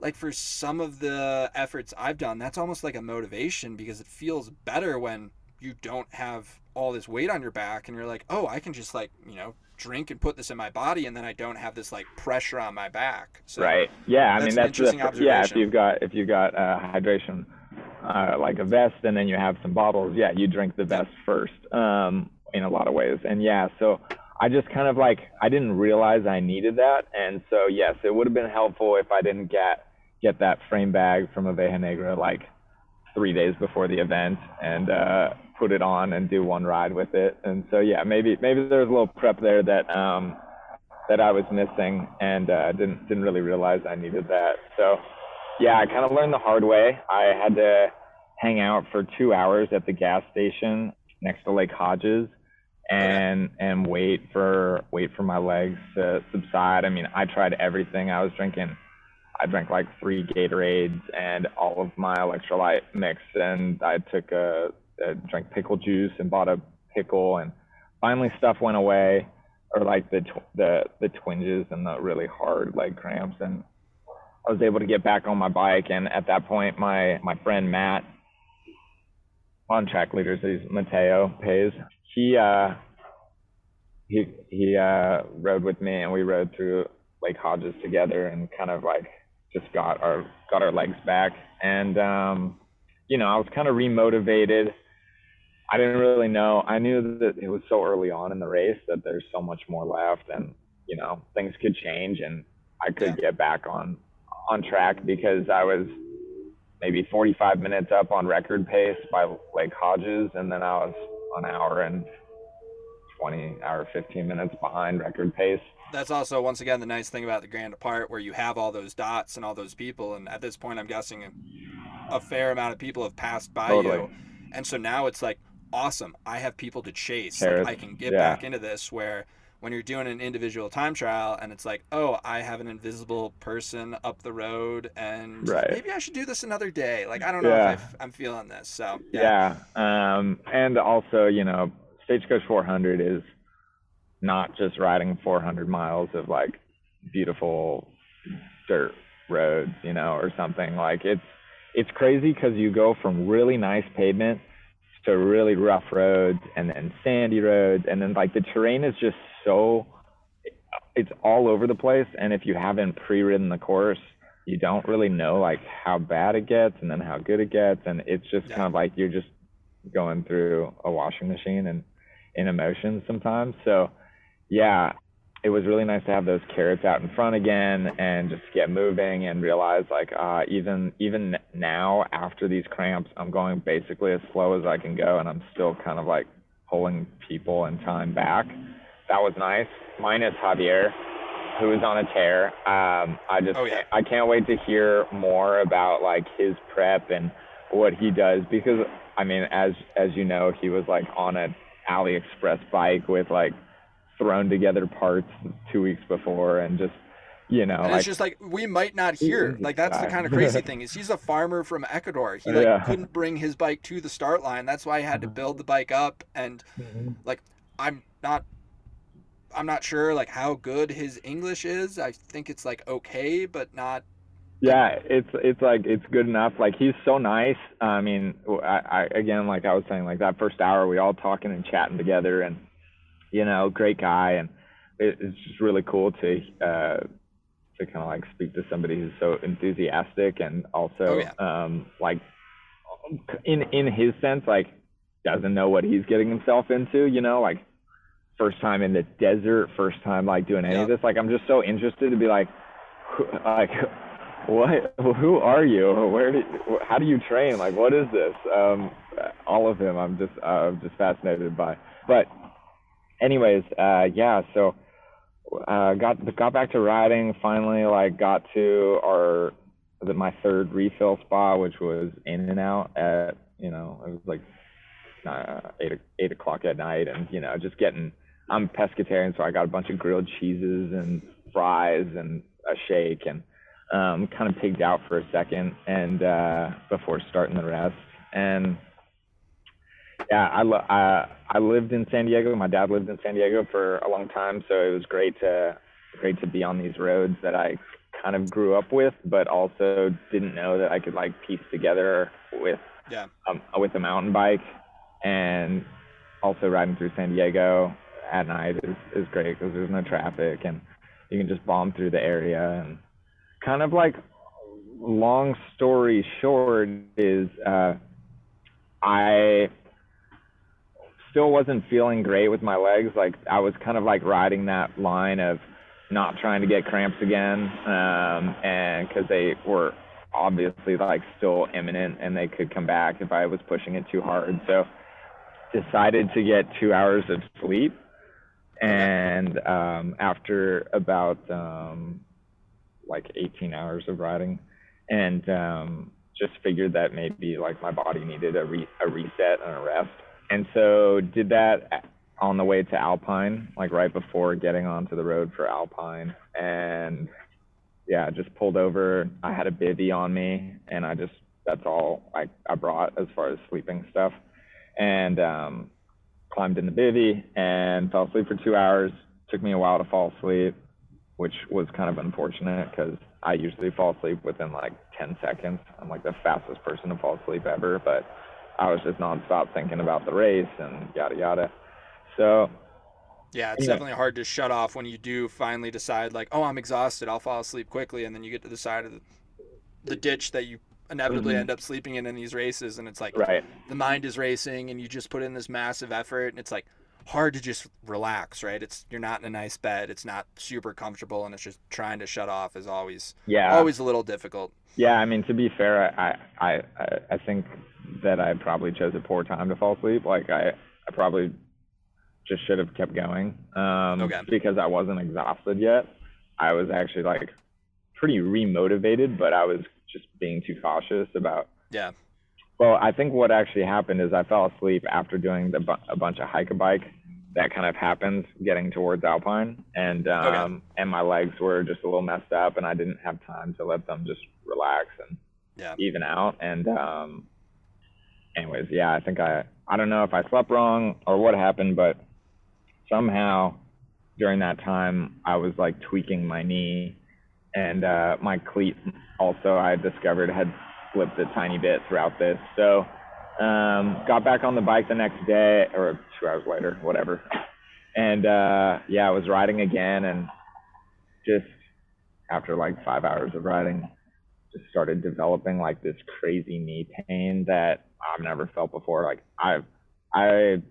S2: like for some of the efforts I've done, that's almost like a motivation because it feels better when you don't have all this weight on your back and you're like, "Oh, I can just like, you know, drink and put this in my body and then I don't have this like pressure on my back."
S3: So right. Yeah, I
S2: mean
S3: that's
S2: the,
S3: yeah, if you've got if you've got uh, hydration uh, like a vest and then you have some bottles, yeah, you drink the vest first. Um, in a lot of ways. And yeah, so I just kind of like I didn't realize I needed that, and so yes, it would have been helpful if I didn't get get that frame bag from Oveja Negra like three days before the event and uh, put it on and do one ride with it. And so yeah, maybe maybe there's a little prep there that um, that I was missing and uh, didn't didn't really realize I needed that. So yeah, I kind of learned the hard way. I had to hang out for two hours at the gas station next to Lake Hodges and and wait for wait for my legs to subside. I mean, I tried everything. I was drinking I drank like three Gatorades and all of my electrolyte mix and I took a, a drank pickle juice and bought a pickle and finally stuff went away or like the tw- the the twinges and the really hard leg cramps and I was able to get back on my bike and at that point my my friend Matt on track leaders he's Mateo Paez he uh he he uh rode with me and we rode through Lake Hodges together and kind of like just got our got our legs back. And um you know I was kind of remotivated. I didn't really know. I knew that it was so early on in the race that there's so much more left and you know things could change and I could get back on on track because I was maybe 45 minutes up on record pace by Lake Hodges and then I was an hour and 20 hour 15 minutes behind record pace
S2: that's also once again the nice thing about the grand depart where you have all those dots and all those people and at this point i'm guessing a, a fair amount of people have passed by totally. you and so now it's like awesome i have people to chase like, i can get yeah. back into this where when you're doing an individual time trial and it's like oh i have an invisible person up the road and right. maybe i should do this another day like i don't know yeah. if i am feeling this so
S3: yeah. yeah um and also you know Stagecoach 400 is not just riding 400 miles of like beautiful dirt roads, you know, or something. Like it's it's crazy because you go from really nice pavement to really rough roads and then sandy roads, and then like the terrain is just so it's all over the place. And if you haven't pre-ridden the course, you don't really know like how bad it gets and then how good it gets, and it's just yeah. kind of like you're just going through a washing machine and in emotions sometimes. So, yeah, it was really nice to have those carrots out in front again and just get moving and realize like uh, even even now after these cramps, I'm going basically as slow as I can go, and I'm still kind of like pulling people and time back. That was nice. Minus Javier, who is on a tear. Um, I just oh, yeah. I can't wait to hear more about like his prep and what he does because I mean as as you know he was like on a AliExpress bike with like thrown together parts two weeks before and just you know
S2: and
S3: like,
S2: it's just like we might not hear. Like that's the kind of crazy thing is he's a farmer from ecuador. He like yeah. couldn't bring his bike to the start line. That's why he had to build the bike up. And mm-hmm. like i'm not i'm not sure like how good his english is. I think it's like okay but not
S3: yeah it's it's like it's good enough. Like he's so nice. I mean I, I again like i was saying like that first hour we all talking and chatting together and you know great guy and it, it's just really cool to uh to kind of like speak to somebody who's so enthusiastic and also oh, yeah. um like in in his sense like doesn't know what he's getting himself into you know like first time in the desert first time like doing any of this. Like i'm just so interested to be like like what who are you? Where do how do you train? Like what is this? Um all of him i'm just uh, i'm just fascinated by. But anyways uh yeah so uh got got back to riding finally like got to our the, my third refill spot which was in and out at you know it was like uh, eight eight o'clock at night and you know just getting i'm pescatarian so i got a bunch of grilled cheeses and fries and a shake and um, kind of pigged out for a second and uh, before starting the rest. And yeah, I, lo- I I lived in San Diego. My dad lived in San Diego for a long time, so it was great to great to be on these roads that I kind of grew up with, but also didn't know that I could like piece together with
S2: yeah
S3: um, with a mountain bike. and also riding through San Diego at night is is great because there's no traffic and you can just bomb through the area and kind of like long story short is uh, I still wasn't feeling great with my legs. Like I was kind of like riding that line of not trying to get cramps again, um, and because they were obviously like still imminent and they could come back if I was pushing it too hard. So decided to get two hours of sleep. And um, after about um, like 18 hours of riding, and um, just figured that maybe like my body needed a, re- a reset and a rest. And so did that on the way to Alpine, like right before getting onto the road for Alpine. And yeah, just pulled over. I had a bivy on me, and I just that's all I, I brought as far as sleeping stuff. And um, climbed in the bivy and fell asleep for two hours. Took me a while to fall asleep, which was kind of unfortunate because I usually fall asleep within like 10 seconds. I'm like the fastest person to fall asleep ever, but I was just nonstop thinking about the race and yada yada. So
S2: yeah, it's definitely hard to shut off when you do finally decide like, oh, I'm exhausted, I'll fall asleep quickly, and then you get to the side of the, the ditch that you inevitably mm-hmm. end up sleeping in in these races, and it's like
S3: right.
S2: the mind is racing, and you just put in this massive effort, and it's like hard to just relax, right? It's you're not in a nice bed, it's not super comfortable, and it's just trying to shut off is always
S3: yeah
S2: always a little difficult.
S3: Yeah, I mean to be fair, I I I, I think that I probably chose a poor time to fall asleep. Like I I probably just should have kept going um, okay. because I wasn't exhausted yet. I was actually like pretty remotivated, but I was just being too cautious about.
S2: Yeah.
S3: Well, I think what actually happened is I fell asleep after doing the, a bunch of hike a bike. That kind of happens getting towards Alpine, and um, okay. and my legs were just a little messed up, and I didn't have time to let them just relax and
S2: yeah.
S3: even out. And um, anyways, yeah, I think I I don't know if I slept wrong or what happened, but somehow during that time I was like tweaking my knee and uh, my cleat also I discovered had slipped a tiny bit throughout this. So um, got back on the bike the next day or two hours later, whatever. And uh, yeah, I was riding again and just after like five hours of riding, just started developing like this crazy knee pain that I've never felt before. Like I've I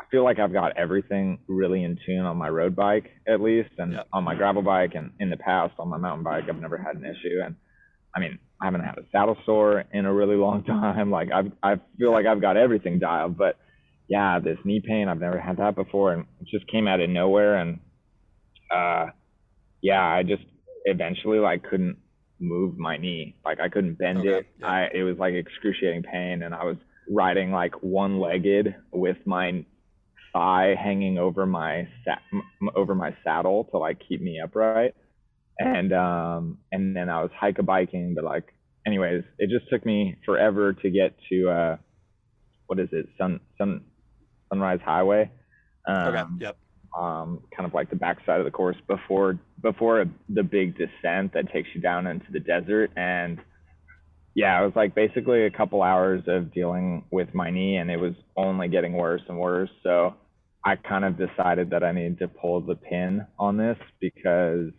S3: I feel like I've got everything really in tune on my road bike, at least, and yep. on my gravel bike, and in the past on my mountain bike, I've never had an issue. And I mean, I haven't had a saddle sore in a really long time. Like I, I feel like I've got everything dialed. But yeah, this knee pain, I've never had that before, and it just came out of nowhere. And uh, yeah, I just eventually like couldn't move my knee. Like I couldn't bend okay. it. I it was like excruciating pain, and I was riding like one-legged with my thigh hanging over my sa- over my saddle to like keep me upright and um and then I was hike a biking but like anyways it just took me forever to get to uh what is it sun sun sunrise highway
S2: um, okay yep
S3: um kind of like the backside of the course before before the big descent that takes you down into the desert and yeah, it was like basically a couple hours of dealing with my knee, and it was only getting worse and worse. So I kind of decided that I needed to pull the pin on this because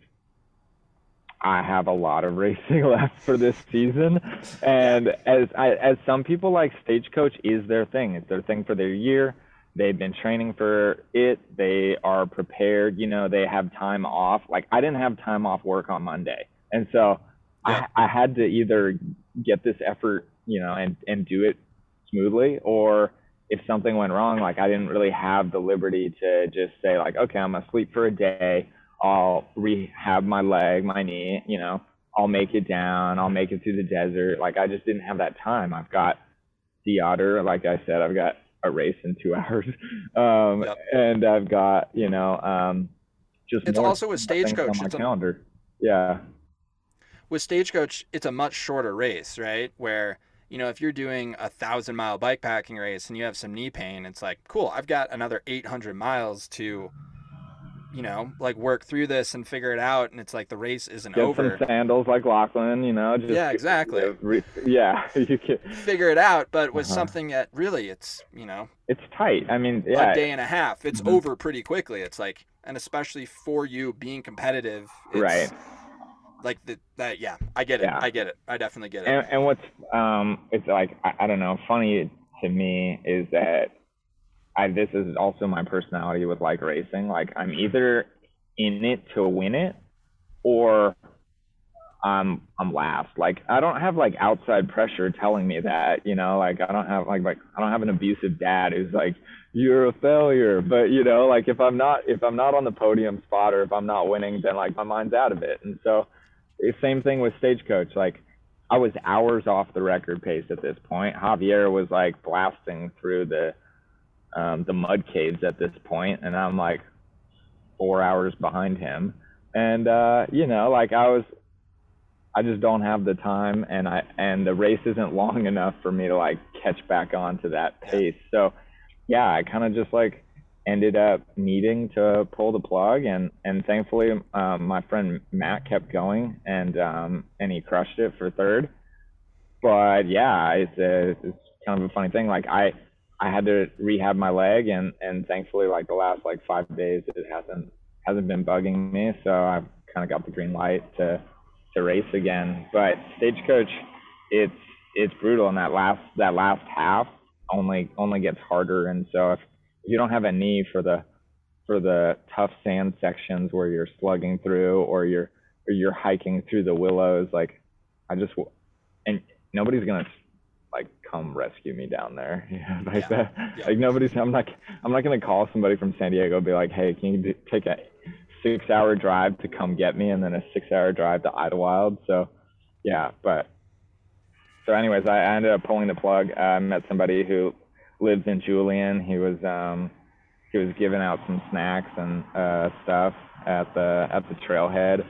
S3: I have a lot of racing left for this season, and as I, as some people like Stagecoach is their thing. It's their thing for their year. They've been training for it. They are prepared. You know, they have time off. Like I didn't have time off work on Monday, and so yeah. I, I had to either get this effort, you know, and and do it smoothly, or if something went wrong, like I didn't really have the liberty to just say like, okay, I'm gonna sleep for a day. I'll rehab my leg, my knee, you know, I'll make it down, I'll make it through the desert. Like I just didn't have that time. I've got the otter, like I said, I've got a race in two hours. Um, yep. and I've got, you know, um, just
S2: it's also a stagecoach
S3: on my calendar. Yeah
S2: with Stagecoach, it's a much shorter race, right? Where you know, if you're doing a thousand mile bike packing race and you have some knee pain, it's like, cool, I've got another 800 miles to you know, like work through this and figure it out, and it's like the race isn't
S3: Get
S2: over.
S3: some sandals like Lachlan, you know. Just
S2: Yeah, exactly.
S3: Re- yeah, you can.
S2: Figure it out, but with
S3: Uh-huh.
S2: something that really, it's you know,
S3: It's tight. I mean, yeah.
S2: a day and a half. It's
S3: Mhm.
S2: over pretty quickly. It's like, and especially for you being competitive, it's
S3: Right.
S2: Like the, that, yeah, I get it.
S3: Yeah.
S2: I get it. I definitely get it.
S3: and, and what's um it's like I, I don't know funny to me is that i this is also my personality with like racing. Like i'm either in it to win it or i'm i'm last. Like i don't have like outside pressure telling me that you know? Like i don't have like like i don't have an abusive dad who's like you're a failure. But you know like if i'm not if i'm not on the podium spot or if i'm not winning then like my mind's out of it. And so same thing with stagecoach. Like I was hours off the record pace at this point. Javier was like blasting through the um, the mud caves at this point, and I'm like four hours behind him. And uh, you know, like I was, I just don't have the time, and I and the race isn't long enough for me to like catch back on to that pace. So yeah, I kind of just like ended up needing to pull the plug and and thankfully um, my friend Matt kept going and um, and he crushed it for third but yeah it's a, it's kind of a funny thing like I I had to rehab my leg and and thankfully like the last like five days it hasn't hasn't been bugging me so I've kind of got the green light to to race again. But stagecoach it's it's brutal and that last that last half only only gets harder. And so if if you don't have a knee for the for the tough sand sections where you're slugging through or you're or you're hiking through the willows like i just and nobody's gonna like come rescue me down there yeah, like
S2: Yeah.
S3: that
S2: Yeah.
S3: like nobody's i'm not i'm not gonna call somebody from san diego and be like hey can you do, take a six hour drive to come get me and then a six hour drive to Idyllwild so yeah but so anyways i, I ended up pulling the plug i met somebody who lives in Julian. He was um he was giving out some snacks and uh stuff at the at the trailhead.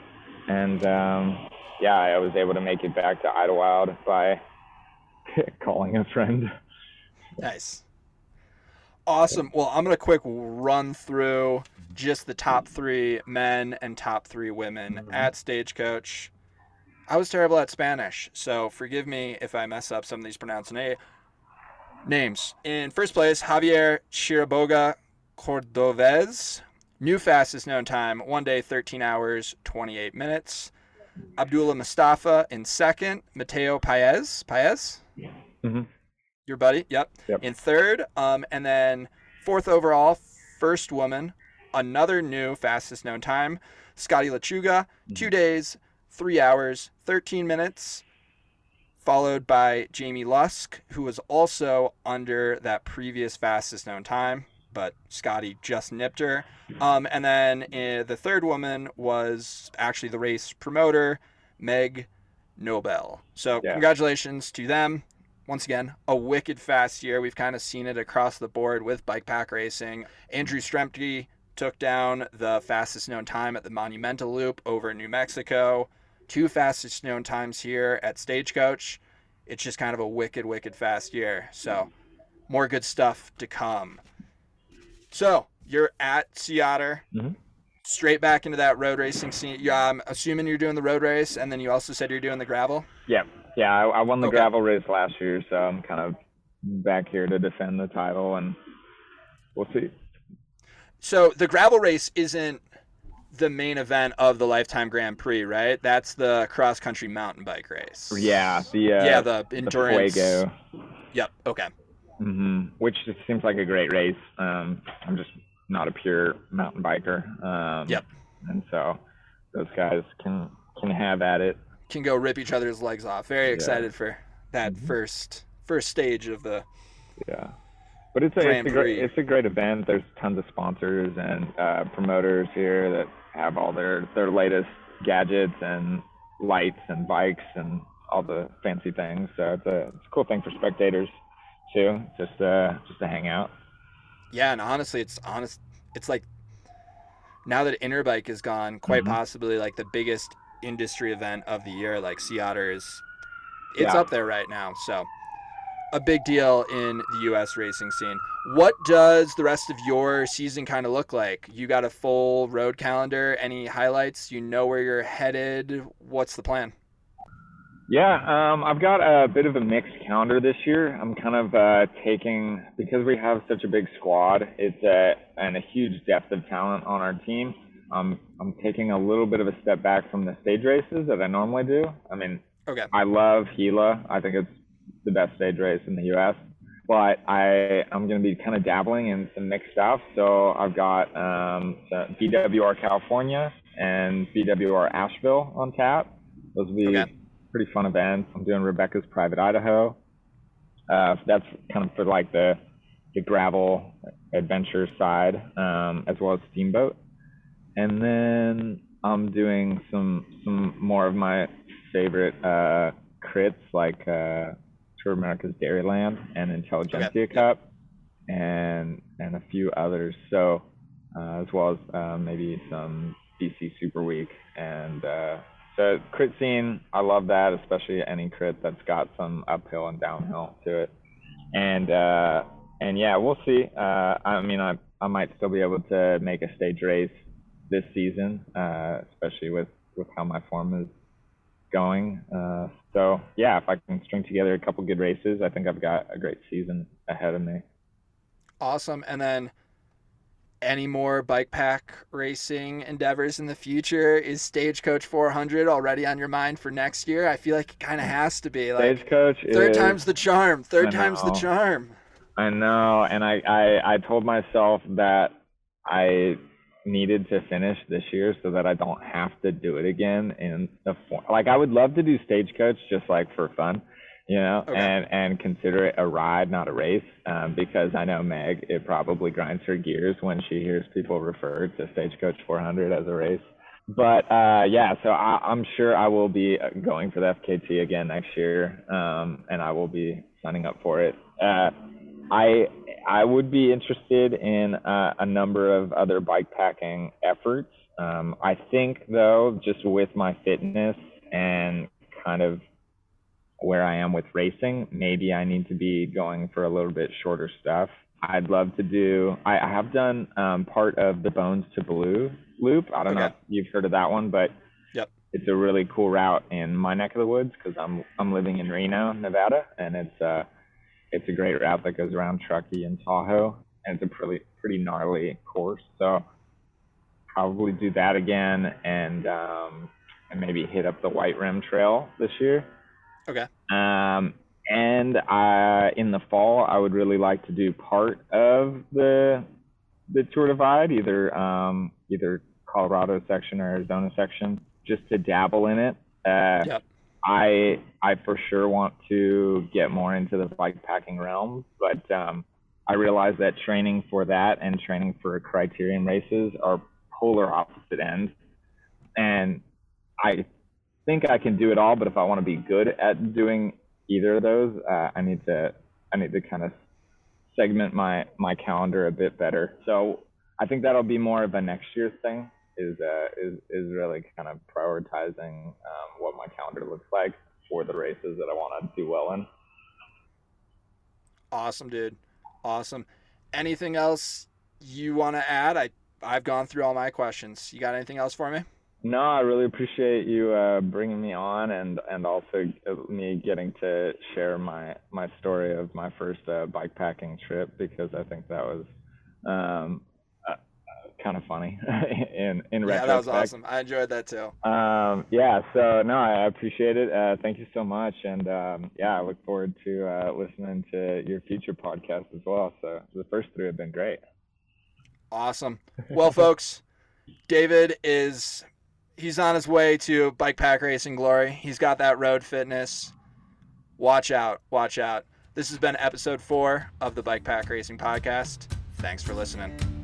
S3: And um yeah, I was able to make it back to Idyllwild by calling a friend.
S2: Nice. Awesome. Well, I'm going to quick run through just the top three men and top three women
S3: Mhm.
S2: at Stagecoach. I was terrible at Spanish, so forgive me if I mess up some of these pronunciations. Names. In first place, Javier Chiriboga Cordovez. New fastest known time, one day, 13 hours, 28 minutes. Abdullah Mustafa in second. Mateo Paez. Paez?
S3: Mhm.
S2: Your buddy? Yep.
S3: Yep.
S2: In third. Um, and then fourth overall, first woman, another new fastest known time, Scotti Lechuga, two days, three hours, 13 minutes, followed by Jamie Lusk, who was also under that previous fastest known time, but Scotty just nipped her. Um, and then uh, the third woman was actually the race promoter, Meg Nobel. So
S3: Yeah.
S2: congratulations to them. Once again, a wicked fast year. We've kind of seen it across the board with bike pack racing. Andrew Strempke took down the fastest known time at the Monumental Loop over in New Mexico. Two fastest known times here at Stagecoach. It's just kind of a wicked, wicked fast year. So, more good stuff to come. So, you're at Sea Otter.
S3: Mhm.
S2: Straight back into that road racing scene. Yeah, I'm assuming you're doing the road race, and then you also said you're doing the gravel.
S3: Yeah. Yeah, I, I won the
S2: Okay.
S3: gravel race last year, so I'm kind of back here to defend the title and we'll see.
S2: So the gravel race isn't the main event of the Lifetime Grand Prix, right? That's the cross country mountain bike race.
S3: Yeah, the uh
S2: yeah, the
S3: the
S2: endurance.
S3: Fuego.
S2: Yep. Okay.
S3: hmm Which just seems like a great race. Um, I'm just not a pure mountain biker. Um,
S2: Yep.
S3: And so those guys can can have at it.
S2: Can go rip each other's legs off. Very
S3: Yeah.
S2: excited for that
S3: Mhm.
S2: first first stage of the.
S3: Yeah. But it's a,
S2: Grand
S3: it's a great it's a great event. There's tons of sponsors and uh, promoters here that have all their their latest gadgets and lights and bikes and all the fancy things. So it's a, it's a cool thing for spectators too, just uh just to hang out.
S2: Yeah, and honestly, it's honest. It's like now that Interbike is gone, quite
S3: Mhm.
S2: possibly like the biggest industry event of the year. Like Sea Otter is, it's
S3: Yeah.
S2: up there right now. So a big deal in the U.S. racing scene. What does the rest of your season kind of look like? You got a full road calendar? Any highlights? You know where you're headed? What's the plan?
S3: Yeah, um, I've got a bit of a mixed calendar this year. I'm kind of uh, taking because we have such a big squad. It's a and a huge depth of talent on our team. Um, I'm taking a little bit of a step back from the stage races that I normally do. I mean,
S2: okay.
S3: I love Gila. I think it's the best stage race in the U.S. But I I'm going to be kind of dabbling in some mixed stuff. So I've got um, BWR California and BWR Asheville on tap. Those will be
S2: Okay.
S3: Pretty fun events. I'm doing Rebecca's Private Idaho. Uh, that's kind of for like the the gravel adventure side, um, as well as steamboat. And then I'm doing some some more of my favorite uh, crits like uh, Tour America's Dairyland and Intelligentsia
S2: Okay.
S3: Cup, and and a few others. So uh, as well as uh, maybe some DC Super Week and the crit scene. I love that, especially any crit that's got some uphill and downhill to it. And uh, and yeah, we'll see. Uh, I mean, I I might still be able to make a stage race this season, uh, especially with with how my form is going. Uh, so yeah, if I can string together a couple good races, I think I've got a great season ahead of me.
S2: Awesome. And then any more bike pack racing endeavors in the future? Is Stagecoach 400 already on your mind for next year? I feel like it kind of mm. has to be. Like
S3: Stagecoach
S2: third
S3: is,
S2: time's the charm. Third time's the charm.
S3: I know, and I, I I told myself that I needed to finish this year so that I don't have to do it again in the form. Like I would love to do stagecoach just like for fun, you know,
S2: Okay.
S3: and and consider it a ride, not a race, um, because I know Meg, it probably grinds her gears when she hears people refer to stagecoach 400 as a race. But uh, yeah, so I, I'm sure I will be uh, going for the FKT again next year, um, and I will be signing up for it. Uh, I I would be interested in uh, a number of other bike packing efforts. Um, I think though, just with my fitness and kind of where I am with racing, maybe I need to be going for a little bit shorter stuff. I'd love to do. I, I have done um, part of the Bones to Blue loop. I don't know if you've heard of that one, but
S2: Yep.
S3: it's a really cool route in my neck of the woods because I'm I'm living in Reno, Nevada, and it's uh it's a great route that goes around Truckee and Tahoe, and it's a pretty pretty gnarly course. So probably do that again, and um, and maybe hit up the White Rim Trail this year.
S2: Okay.
S3: Um, and uh, in the fall, I would really like to do part of the the Tour Divide, either um, either Colorado section or Arizona section, just to dabble in it. Uh,
S2: Yep.
S3: I I for sure want to get more into the bike packing realm, but um, I realize that training for that and training for criterion races are polar opposite ends, and I think I can do it all. But if I want to be good at doing either of those, uh, I need to I need to kind of segment my my calendar a bit better. So I think that'll be more of a next year's thing. Is uh, is is really kind of prioritizing um, what my calendar looks like for the races that I want to do well in.
S2: Awesome, dude. Awesome. Anything else you want to add? I I've gone through all my questions. You got anything else for me?
S3: No, I really appreciate you uh, bringing me on and and also uh, me getting to share my my story of my first uh, bike packing trip because I think that was um, uh, kind of funny in in
S2: Yeah, that was awesome. I enjoyed that too.
S3: Um, yeah, so no, I appreciate it. Uh, thank you so much, and um, yeah, I look forward to uh, listening to your future podcast as well. So the first three have been great.
S2: Awesome. Well, folks, David is he's on his way to bike pack racing glory. He's got that road fitness. Watch out. Watch out. This has been episode 4 of the Bike Pack Racing podcast. Thanks for listening.